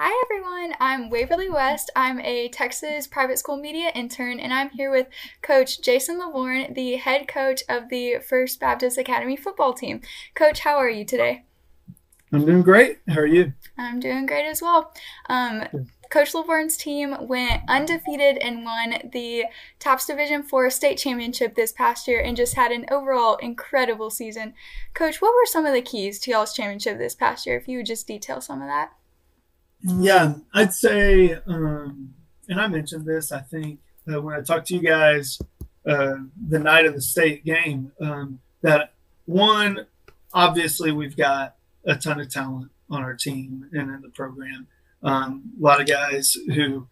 Hi everyone, I'm Waverley West. I'm a Texas private school media intern, and I'm here with Coach Jason Lovvorn, the head coach of the First Baptist Academy football team. Coach, how are you today? I'm doing great. How are you? I'm doing great as well. Um, Coach Lovvorn's team went undefeated and won the TAPPS Division 4 state championship this past year and just had an overall incredible season. Coach, what were some of the keys to y'all's championship this past year? If you would just detail some of that. Yeah, I'd say, um, and I mentioned this, I think, uh, when I talked to you guys uh, the night of the state game, um, that one, obviously, we've got a ton of talent on our team and in the program. Um, a lot of guys who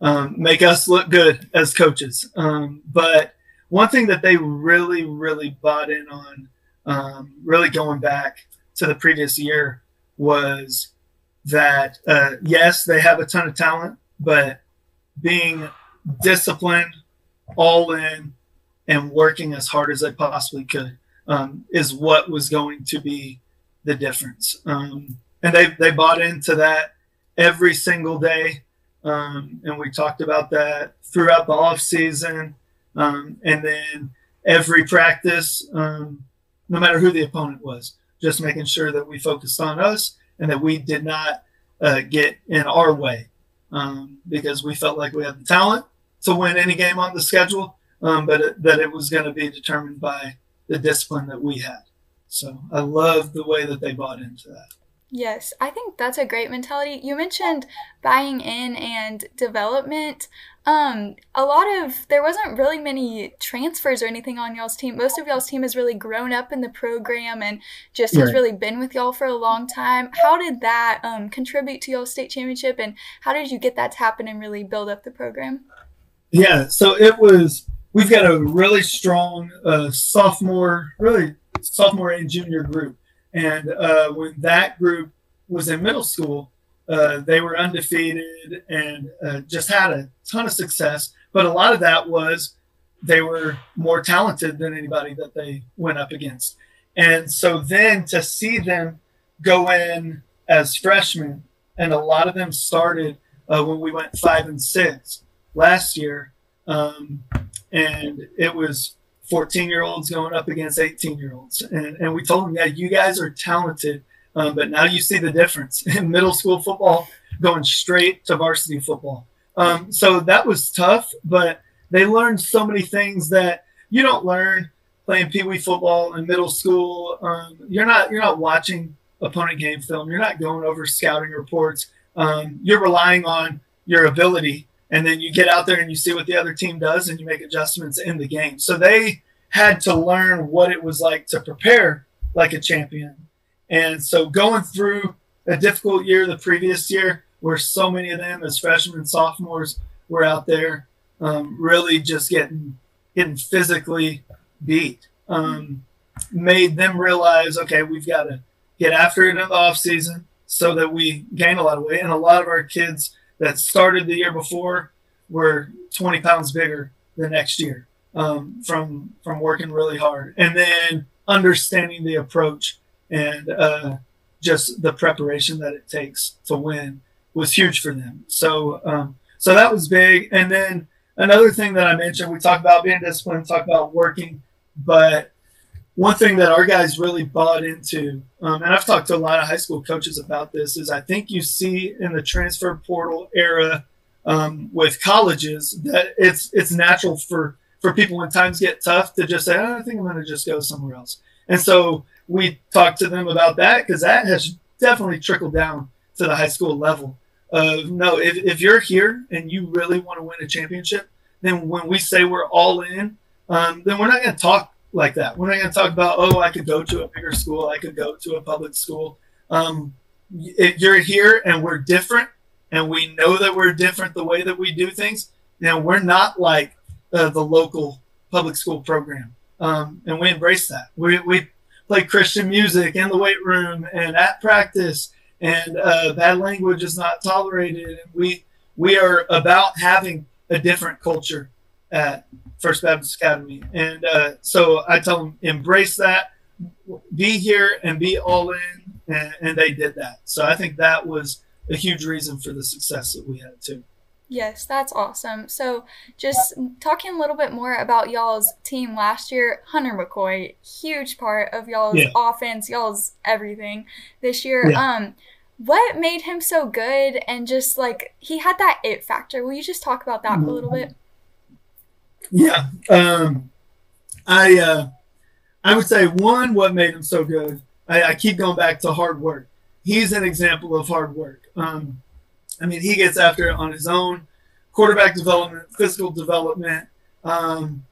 um, make us look good as coaches. Um, but one thing that they really, really bought in on, um, really going back to the previous year, was that uh, yes, they have a ton of talent, but being disciplined, all in, and working as hard as they possibly could um, is what was going to be the difference. Um, and they they bought into that every single day, um, and we talked about that throughout the off season, um, and then every practice, um, no matter who the opponent was, just making sure that we focused on us and that we did not uh, get in our way um, because we felt like we had the talent to win any game on the schedule, um, but it, that it was going to be determined by the discipline that we had. So I love the way that they bought into that. Yes, I think that's a great mentality. You mentioned buying in and development. Um, a lot of there wasn't really many transfers or anything on y'all's team. Most of y'all's team has really grown up in the program and just has really been with y'all for a long time. How did that um, contribute to y'all's state championship, and how did you get that to happen and really build up the program? Yeah, so it was. We've got a really strong uh, sophomore, really sophomore and junior group, and uh, when that group was in middle school, uh, they were undefeated and uh, just had a ton of success. But a lot of that was they were more talented than anybody that they went up against. And so then to see them go in as freshmen, and a lot of them started uh, when we went five and six last year. Um, and it was 14 year olds going up against 18 year olds. And, and we told them, yeah, you guys are talented um, but now you see the difference in middle school football going straight to varsity football. Um, so that was tough, but they learned so many things that you don't learn playing pee wee football in middle school. Um, you're not you're not watching opponent game film. You're not going over scouting reports. Um, you're relying on your ability, and then you get out there and you see what the other team does, and you make adjustments in the game. So they had to learn what it was like to prepare like a champion and so going through a difficult year the previous year, where so many of them as freshmen and sophomores were out there um, really just getting getting physically beat, um, made them realize, okay, we've got to get after it in the off season so that we gain a lot of weight. And a lot of our kids that started the year before were 20 pounds bigger the next year um, from from working really hard and then understanding the approach and uh, just the preparation that it takes to win was huge for them. So, um, so that was big. And then another thing that I mentioned, we talked about being disciplined, talk about working, but one thing that our guys really bought into, um, and I've talked to a lot of high school coaches about this, is I think you see in the transfer portal era um, with colleges that it's it's natural for for people when times get tough to just say, oh, I think I'm going to just go somewhere else. And so we talked to them about that because that has definitely trickled down to the high school level. No, if, if you're here and you really want to win a championship, then when we say we're all in, um, then we're not going to talk like that. We're not going to talk about, oh, I could go to a bigger school, I could go to a public school. Um, if you're here and we're different, and we know that we're different the way that we do things, then we're not like uh, the local public school program. Um, and we embrace that. We, we play Christian music in the weight room and at practice, and uh, bad language is not tolerated. And we we are about having a different culture at First Baptist Academy, and uh, so I tell them embrace that, be here and be all in, and, and, they did that. So I think that was a huge reason for the success that we had too. Yes, that's awesome. So, just talking a little bit more about y'all's team last year, Hunter McCoy, huge part of y'all's yeah. offense, y'all's everything this year. Yeah. Um, what made him so good and just like he had that it factor? Will you just talk about that for a little bit? Yeah. Um, I uh, I would say one, what made him so good. I, I keep going back to hard work. He's an example of hard work. Um, I mean, he gets after it on his own. Quarterback development, physical development, um,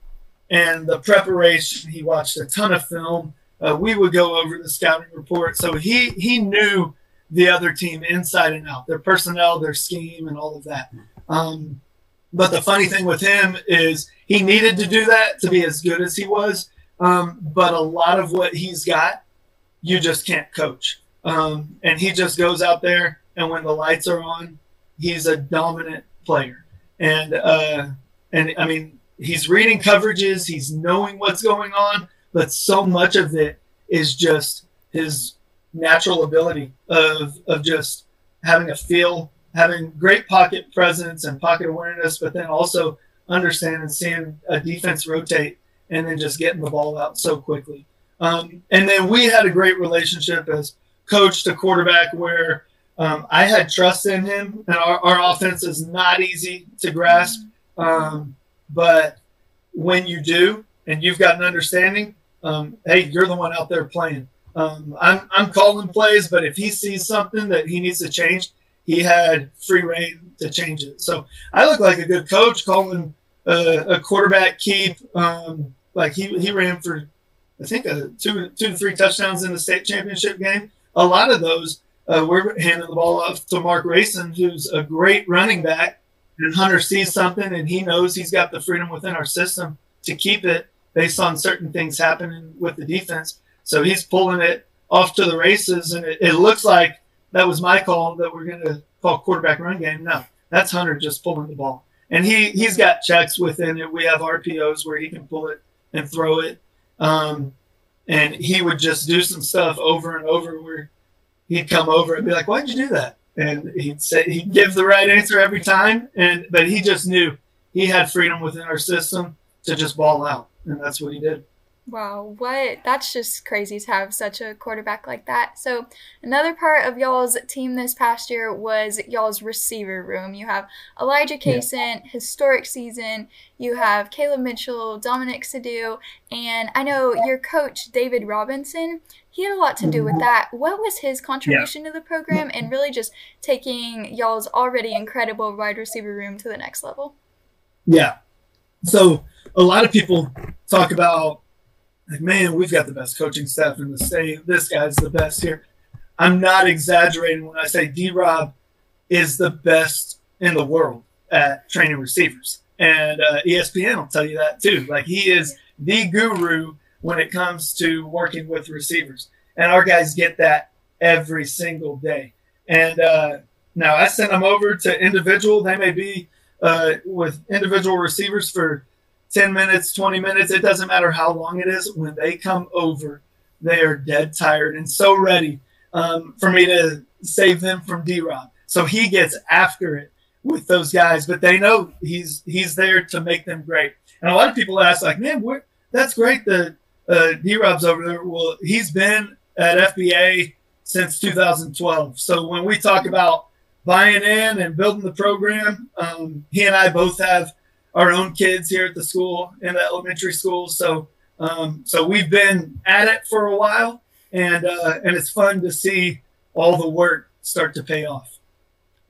and the preparation. He watched a ton of film. Uh, we would go over the scouting report, so he he knew the other team inside and out, their personnel, their scheme, and all of that. Um, but the funny thing with him is he needed to do that to be as good as he was. Um, but a lot of what he's got, you just can't coach. Um, and he just goes out there, and when the lights are on, he's a dominant player. And uh, and I mean, he's reading coverages, he's knowing what's going on, but so much of it is just his natural ability of of just having a feel, having great pocket presence and pocket awareness, but then also understanding seeing a defense rotate and then just getting the ball out so quickly. Um, and then we had a great relationship as coach to quarterback where um, I had trust in him, and our, our offense is not easy to grasp. Um, but when you do, and you've got an understanding, um, hey, you're the one out there playing. Um, I'm, I'm calling plays, but if he sees something that he needs to change, he had free reign to change it. So I look like a good coach calling a quarterback keep. Um, like he, he ran for, I think, a two, two to three touchdowns in the state championship game. A lot of those uh, we're handing the ball off to Mark Rayson, who's a great running back. And Hunter sees something and he knows he's got the freedom within our system to keep it based on certain things happening with the defense. So he's pulling it off to the races, and it, it looks like that was my call that we're going to call quarterback run game. No, that's Hunter just pulling the ball, and he he's got checks within it. We have RPOs where he can pull it and throw it, um, and he would just do some stuff over and over where he'd come over and be like, "Why'd you do that?" And he'd say he'd give the right answer every time, and but he just knew he had freedom within our system to just ball out, and that's what he did. Wow, what? That's just crazy to have such a quarterback like that. So, another part of y'all's team this past year was y'all's receiver room. You have Alijah Cason, yeah. historic season. You have Caleb Mitchell, Dominic Sadu, and I know your coach, David Robinson, he had a lot to do with mm-hmm. that. What was his contribution yeah. to the program and really just taking y'all's already incredible wide receiver room to the next level? Yeah. So, a lot of people talk about like, man, we've got the best coaching staff in the state. This guy's the best here. I'm not exaggerating when I say D Rob is the best in the world at training receivers. And uh, ESPN will tell you that too. Like, he is the guru when it comes to working with receivers. And our guys get that every single day. And uh, now I send them over to individual. They may be uh, with individual receivers for 10 minutes, 20 minutes, it doesn't matter how long it is. When they come over, they are dead tired and so ready um, for me to save them from D Rob. So he gets after it with those guys, but they know he's he's there to make them great. And a lot of people ask, like, man, that's great that uh, D Rob's over there. Well, he's been at FBA since 2012. So when we talk about buying in and building the program, um, he and I both have our own kids here at the school in the elementary school. So um, so we've been at it for a while, and uh, and it's fun to see all the work start to pay off.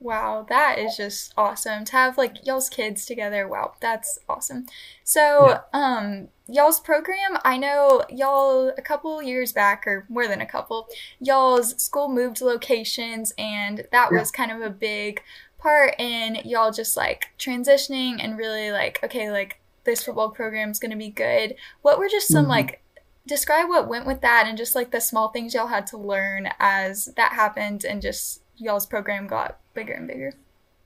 Wow, that is just awesome to have like y'all's kids together. Wow, that's awesome. So, yeah. um, y'all's program, I know y'all a couple years back, or more than a couple, y'all's school moved locations, and that yeah. was kind of a big part in y'all just like transitioning and really like okay like this football program is going to be good what were just some mm-hmm. like describe what went with that and just like the small things y'all had to learn as that happened and just y'all's program got bigger and bigger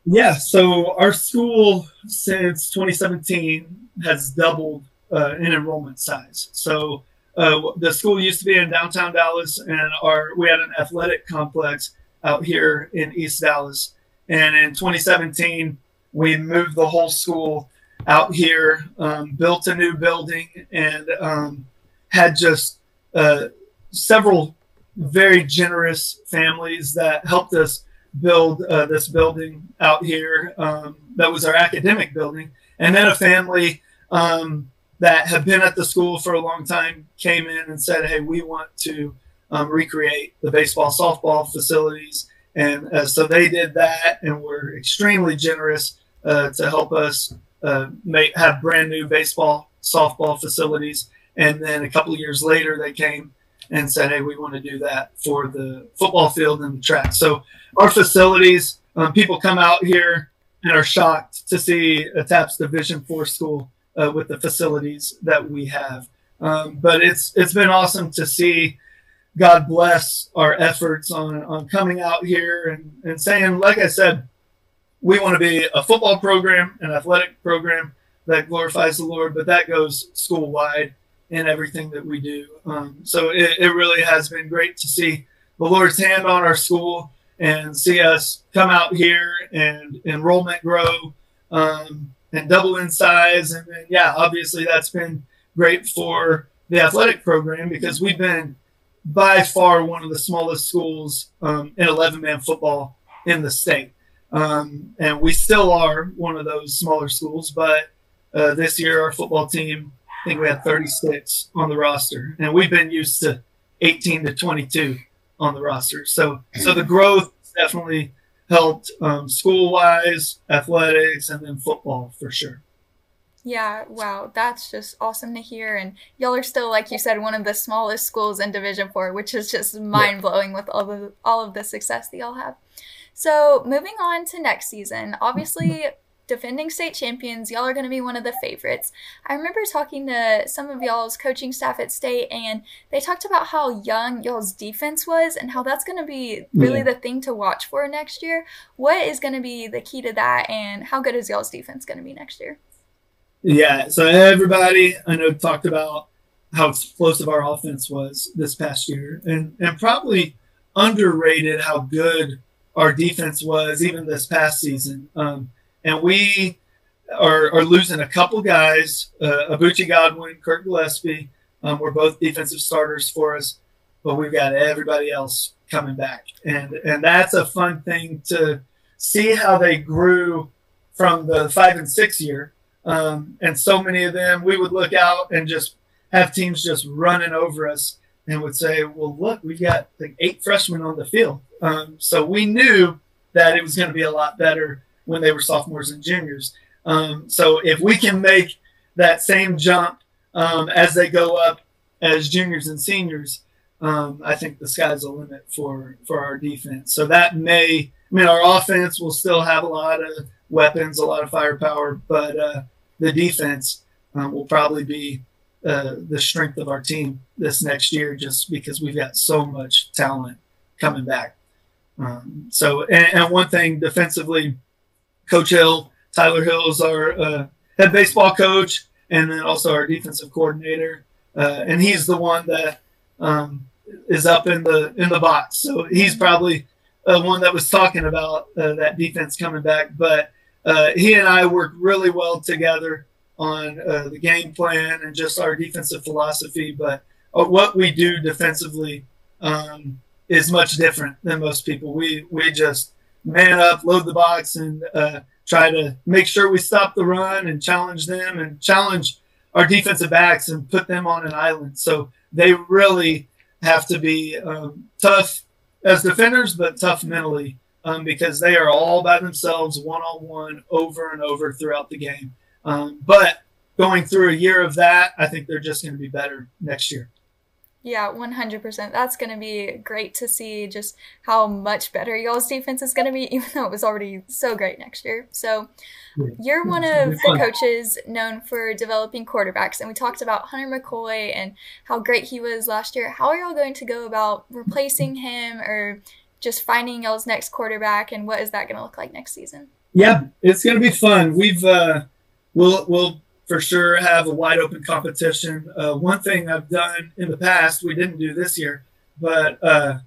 yeah so our school since 2017 has doubled uh, in enrollment size so uh, the school used to be in downtown dallas and our we had an athletic complex out here in East Dallas. And in 2017, we moved the whole school out here, um, built a new building, and um, had just uh, several very generous families that helped us build uh, this building out here. Um, that was our academic building. And then a family um, that had been at the school for a long time came in and said, Hey, we want to um, recreate the baseball, softball facilities. And uh, so they did that and were extremely generous uh, to help us uh, make, have brand new baseball, softball facilities. And then a couple of years later, they came and said, "Hey, we want to do that for the football field and the track." So our facilities, um, people come out here and are shocked to see a TAPPS Division Four school uh, with the facilities that we have. Um, but it's it's been awesome to see. God bless our efforts on on coming out here and, and saying, like I said, we want to be a football program, an athletic program that glorifies the Lord, but that goes school wide in everything that we do. Um, so it, it, really has been great to see the Lord's hand on our school and see us come out here and enrollment grow um, and double in size. And, and yeah, obviously that's been great for the athletic program because we've been by far one of the smallest schools um, in 11 man football in the state. Um, and we still are one of those smaller schools, but uh, this year our football team think we had 36 on the roster, and we've been used to 18 to 22 on the roster. So, so the growth definitely helped um, school wise, athletics, and then football for sure. Yeah, wow, that's just awesome to hear. And y'all are still, like you said, one of the smallest schools in Division Four, which is just mind blowing with all the all of the success that y'all have. So moving on to next season, obviously defending state champions. Y'all are going to be one of the favorites. I remember talking to some of y'all's coaching staff at state, and they talked about how young y'all's defense was and how that's going to be really yeah. the thing to watch for next year. What is going to be the key to that, and how good is y'all's defense going to be next year? Yeah, so everybody I know talked about how explosive our offense was this past year, and and probably underrated how good our defense was even this past season. Um, and we are, are losing a couple guys. Uh, Abuchi Godwin, Kurt Gillespie, um, were both defensive starters for us, but we've got everybody else coming back, and and that's a fun thing to see how they grew from the five and six year. Um, and so many of them, we would look out and just have teams just running over us and would say, "Well, look, we've got like eight freshmen on the field." Um, so we knew that it was going to be a lot better when they were sophomores and juniors. Um, so if we can make that same jump um, as they go up as juniors and seniors, um, I think the sky's the limit for for our defense. So that may, I mean, our offense will still have a lot of weapons, a lot of firepower, but uh, the defense um, will probably be uh, the strength of our team this next year, just because we've got so much talent coming back. Um, so, and, and, one thing defensively, Coach Hill, Tyler Hill is our uh, head baseball coach, and then also our defensive coordinator. Uh, and he's the one that um, is up in the in the box. So he's probably uh, one that was talking about uh, that defense coming back. But uh, he and I work really well together on uh, the game plan and just our defensive philosophy. But what we do defensively um, is much different than most people. We we just man up, load the box, and uh, try to make sure we stop the run and challenge them and challenge our defensive backs and put them on an island. So they really have to be um, tough as defenders, but tough mentally um, because they are all by themselves, one on one, over and over throughout the game. Um, but going through a year of that, I think they're just going to be better next year. Yeah, 100%. That's going to be great to see just how much better y'all's defense is going to be, even though it was already so great next year. So, you're one of the coaches known for developing quarterbacks, and we talked about Hunter McCoy and how great he was last year. How are y'all going to go about replacing him or just finding y'all's next quarterback, and what is that going to look like next season? Yeah, it's going to be fun. We've, uh, we'll, we'll, for sure have a wide open competition. Uh, one thing I've done in the past, we didn't do this year, but uh,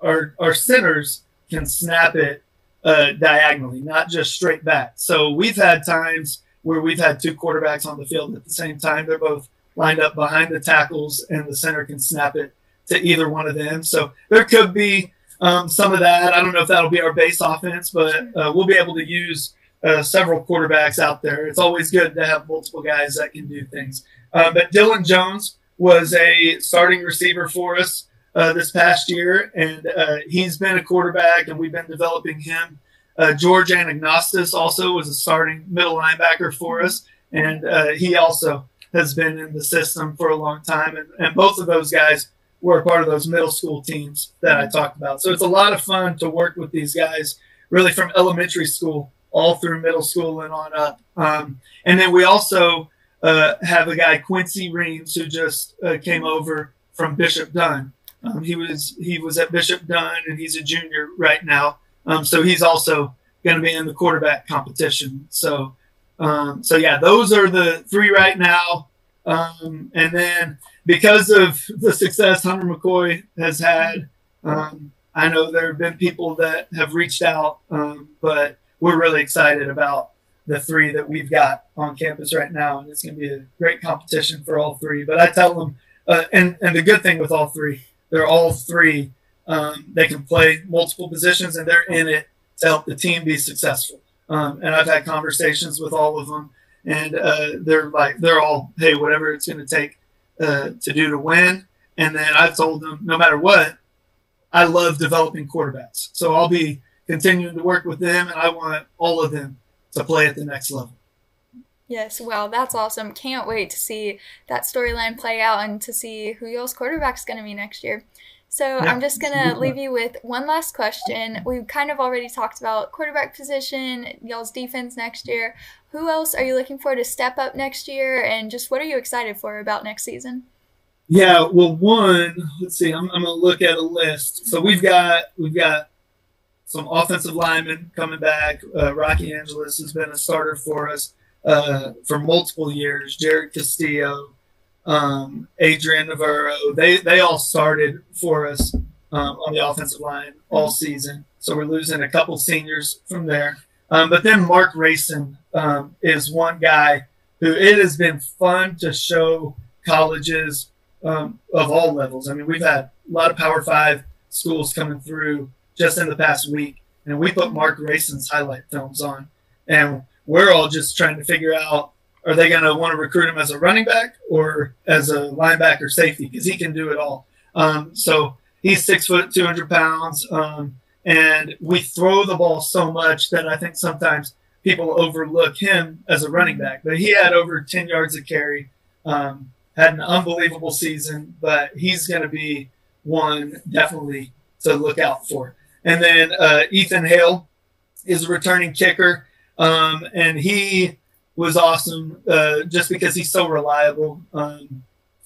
our our centers can snap it uh, diagonally, not just straight back. So we've had times where we've had two quarterbacks on the field at the same time. They're both lined up behind the tackles, and the center can snap it to either one of them. So there could be um, some of that. I don't know if that'll be our base offense, but uh, we'll be able to use uh, several quarterbacks out there. It's always good to have multiple guys that can do things. Uh, but Dylan Jones was a starting receiver for us uh, this past year, and uh, he's been a quarterback, and we've been developing him. Uh, George Anagnostis also was a starting middle linebacker for us, and uh, he also has been in the system for a long time. And, and both of those guys were part of those middle school teams that I talked about. So it's a lot of fun to work with these guys, really from elementary school all through middle school and on up. Um, and then we also uh, have a guy Quincy Reams who just uh, came over from Bishop Dunne. Um, he was he was at Bishop Dunne and he's a junior right now. Um, so he's also going to be in the quarterback competition. So um, so yeah, those are the three right now. Um, and then because of the success Hunter McCoy has had, um, I know there have been people that have reached out, but we're really excited about the three that we've got on campus right now, and it's going to be a great competition for all three. But I tell them, uh, and and the good thing with all three, they're all three. Um, they can play multiple positions, and they're in it to help the team be successful. Um, and I've had conversations with all of them, and uh, they're like, they're all, hey, whatever it's going to take uh, to do to win. And then I've told them, no matter what, I love developing quarterbacks. So I'll be continuing to work with them, and I want all of them to play at the next level. Yes, wow, that's awesome. Can't wait to see that storyline play out and to see who y'all's quarterback is going to be next year. So yeah, I'm just going to leave you with one last question. We've kind of already talked about quarterback position, y'all's defense next year. Who else are you looking for to step up next year? And just what are you excited for about next season? Yeah, well, one, let's see, I'm, I'm going to look at a list. So we've got, we've got some offensive linemen coming back. Uh, Rocky Angeles has been a starter for us uh, for multiple years. Jared Castillo, um, Adrian Navarro, they they all started for us um, on the offensive line all season. So we're losing a couple seniors from there. Um, but then Mark Rayson um, is one guy who it has been fun to show colleges um, of all levels. I mean, we've had a lot of Power Five schools coming through just in the past week, and we put Mark Rayson's highlight films on, and we're all just trying to figure out are they going to want to recruit him as a running back or as a linebacker safety? Because he can do it all. Um, so he's six foot, 200 pounds. Um, and we throw the ball so much that I think sometimes people overlook him as a running back. But he had over 10 yards of carry, um, had an unbelievable season, but he's going to be one definitely to look out for. And then uh, Ethan Hale is a returning kicker. Um, and he was awesome uh, just because he's so reliable. Um,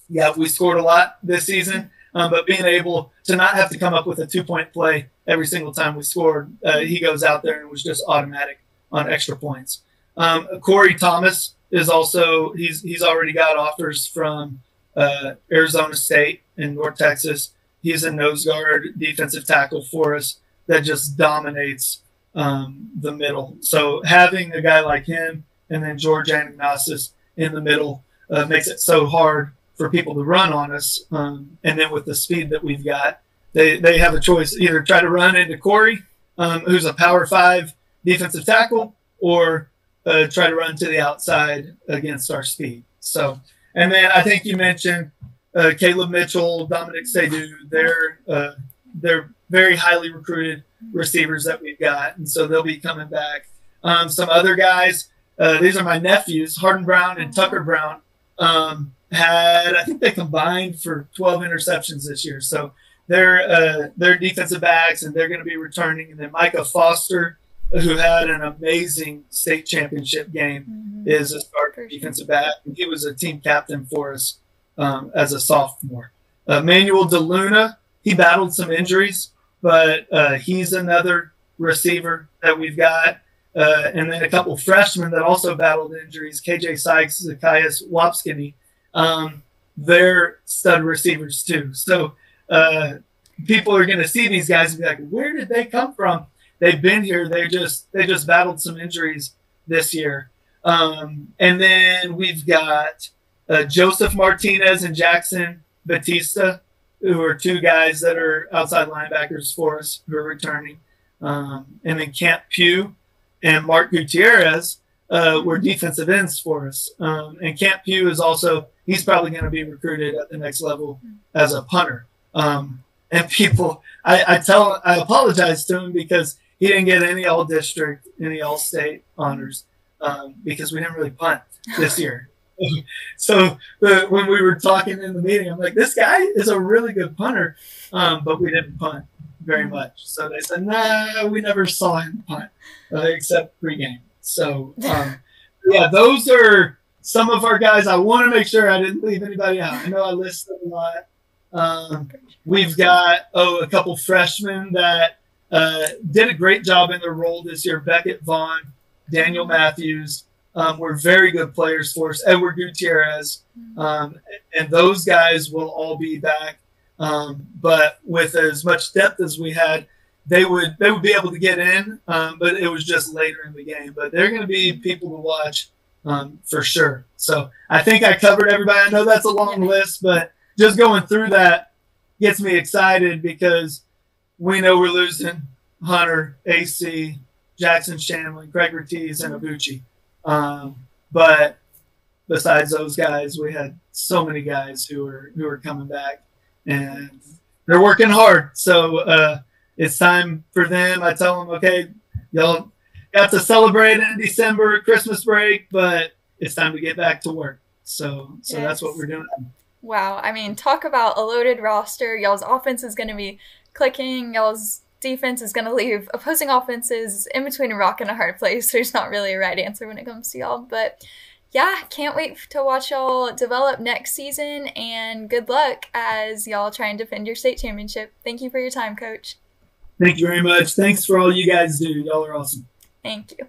yeah, we scored a lot this season, um, but being able to not have to come up with a two point play every single time we scored, uh, he goes out there and was just automatic on extra points. Um, Corey Thomas is also he's he's already got offers from uh, Arizona State and North Texas. He's a nose guard defensive tackle for us that just dominates um, the middle. So having a guy like him and then George Anagnostis in the middle uh, makes it so hard for people to run on us. Um, and then with the speed that we've got, they, they have a choice either try to run into Corey, um, who's a power five defensive tackle, or uh, try to run to the outside against our speed. So, and then I think you mentioned uh, Caleb Mitchell, Dominic Seydu. They're uh, they're very highly recruited receivers that we've got, and so they'll be coming back. Um, some other guys, uh, these are my nephews, Hardin Brown and Tucker Brown. Um, had I think they combined for 12 interceptions this year. So they're uh, they're defensive backs and they're going to be returning. And then Micah Foster, who had an amazing state championship game, mm-hmm. is a starting defensive back. He was a team captain for us um, as a sophomore. Uh, Manuel DeLuna, he battled some injuries, but uh, he's another receiver that we've got. Uh, and then a couple freshmen that also battled injuries, KJ Sykes, Zacchaeus Wapskinny. Um, they're stud receivers too. So uh, people are going to see these guys and be like, where did they come from? They've been here. They just they just battled some injuries this year. Um, and then we've got uh, Joseph Martinez and Jackson Batista, who are two guys that are outside linebackers for us who are returning. Um, and then Camp Pugh and Mark Gutierrez uh, were defensive ends for us. Um, and Camp Pugh is also, he's probably going to be recruited at the next level as a punter. Um, and people, I, I tell, I apologize to him because he didn't get any all district, any all state honors um, because we didn't really punt this year. so the, when we were talking in the meeting, I'm like, this guy is a really good punter, um, but we didn't punt very much. So they said, nah, we never saw him punt uh, except pregame. So um, yeah, those are some of our guys. I want to make sure I didn't leave anybody out. I know I listed a lot. Um, we've got oh a couple freshmen that uh, did a great job in their role this year. Beckett Vaughn, Daniel Matthews um, were very good players for us. Edward Gutierrez, um, and those guys will all be back. Um, but with as much depth as we had, they would they would be able to get in. Um, but it was just later in the game. But they're going to be people to watch um, for sure. So I think I covered everybody. I know that's a long list, but just going through that gets me excited because we know we're losing Hunter, AC, Jackson Shanley, Greg Ortiz, and Abuchi. Um, but besides those guys, we had so many guys who were who were coming back, and they're working hard. So uh, it's time for them. I tell them, okay, y'all got to celebrate in December, Christmas break, but it's time to get back to work. So so yes. that's what we're doing. Wow, I mean, talk about a loaded roster. Y'all's offense is going to be clicking. Y'all's defense is going to leave opposing offenses in between a rock and a hard place. There's not really a right answer when it comes to y'all, but yeah, can't wait to watch y'all develop next season and good luck as y'all try and defend your state championship. Thank you for your time, coach. Thank you very much. Thanks for all you guys do. Y'all are awesome. Thank you.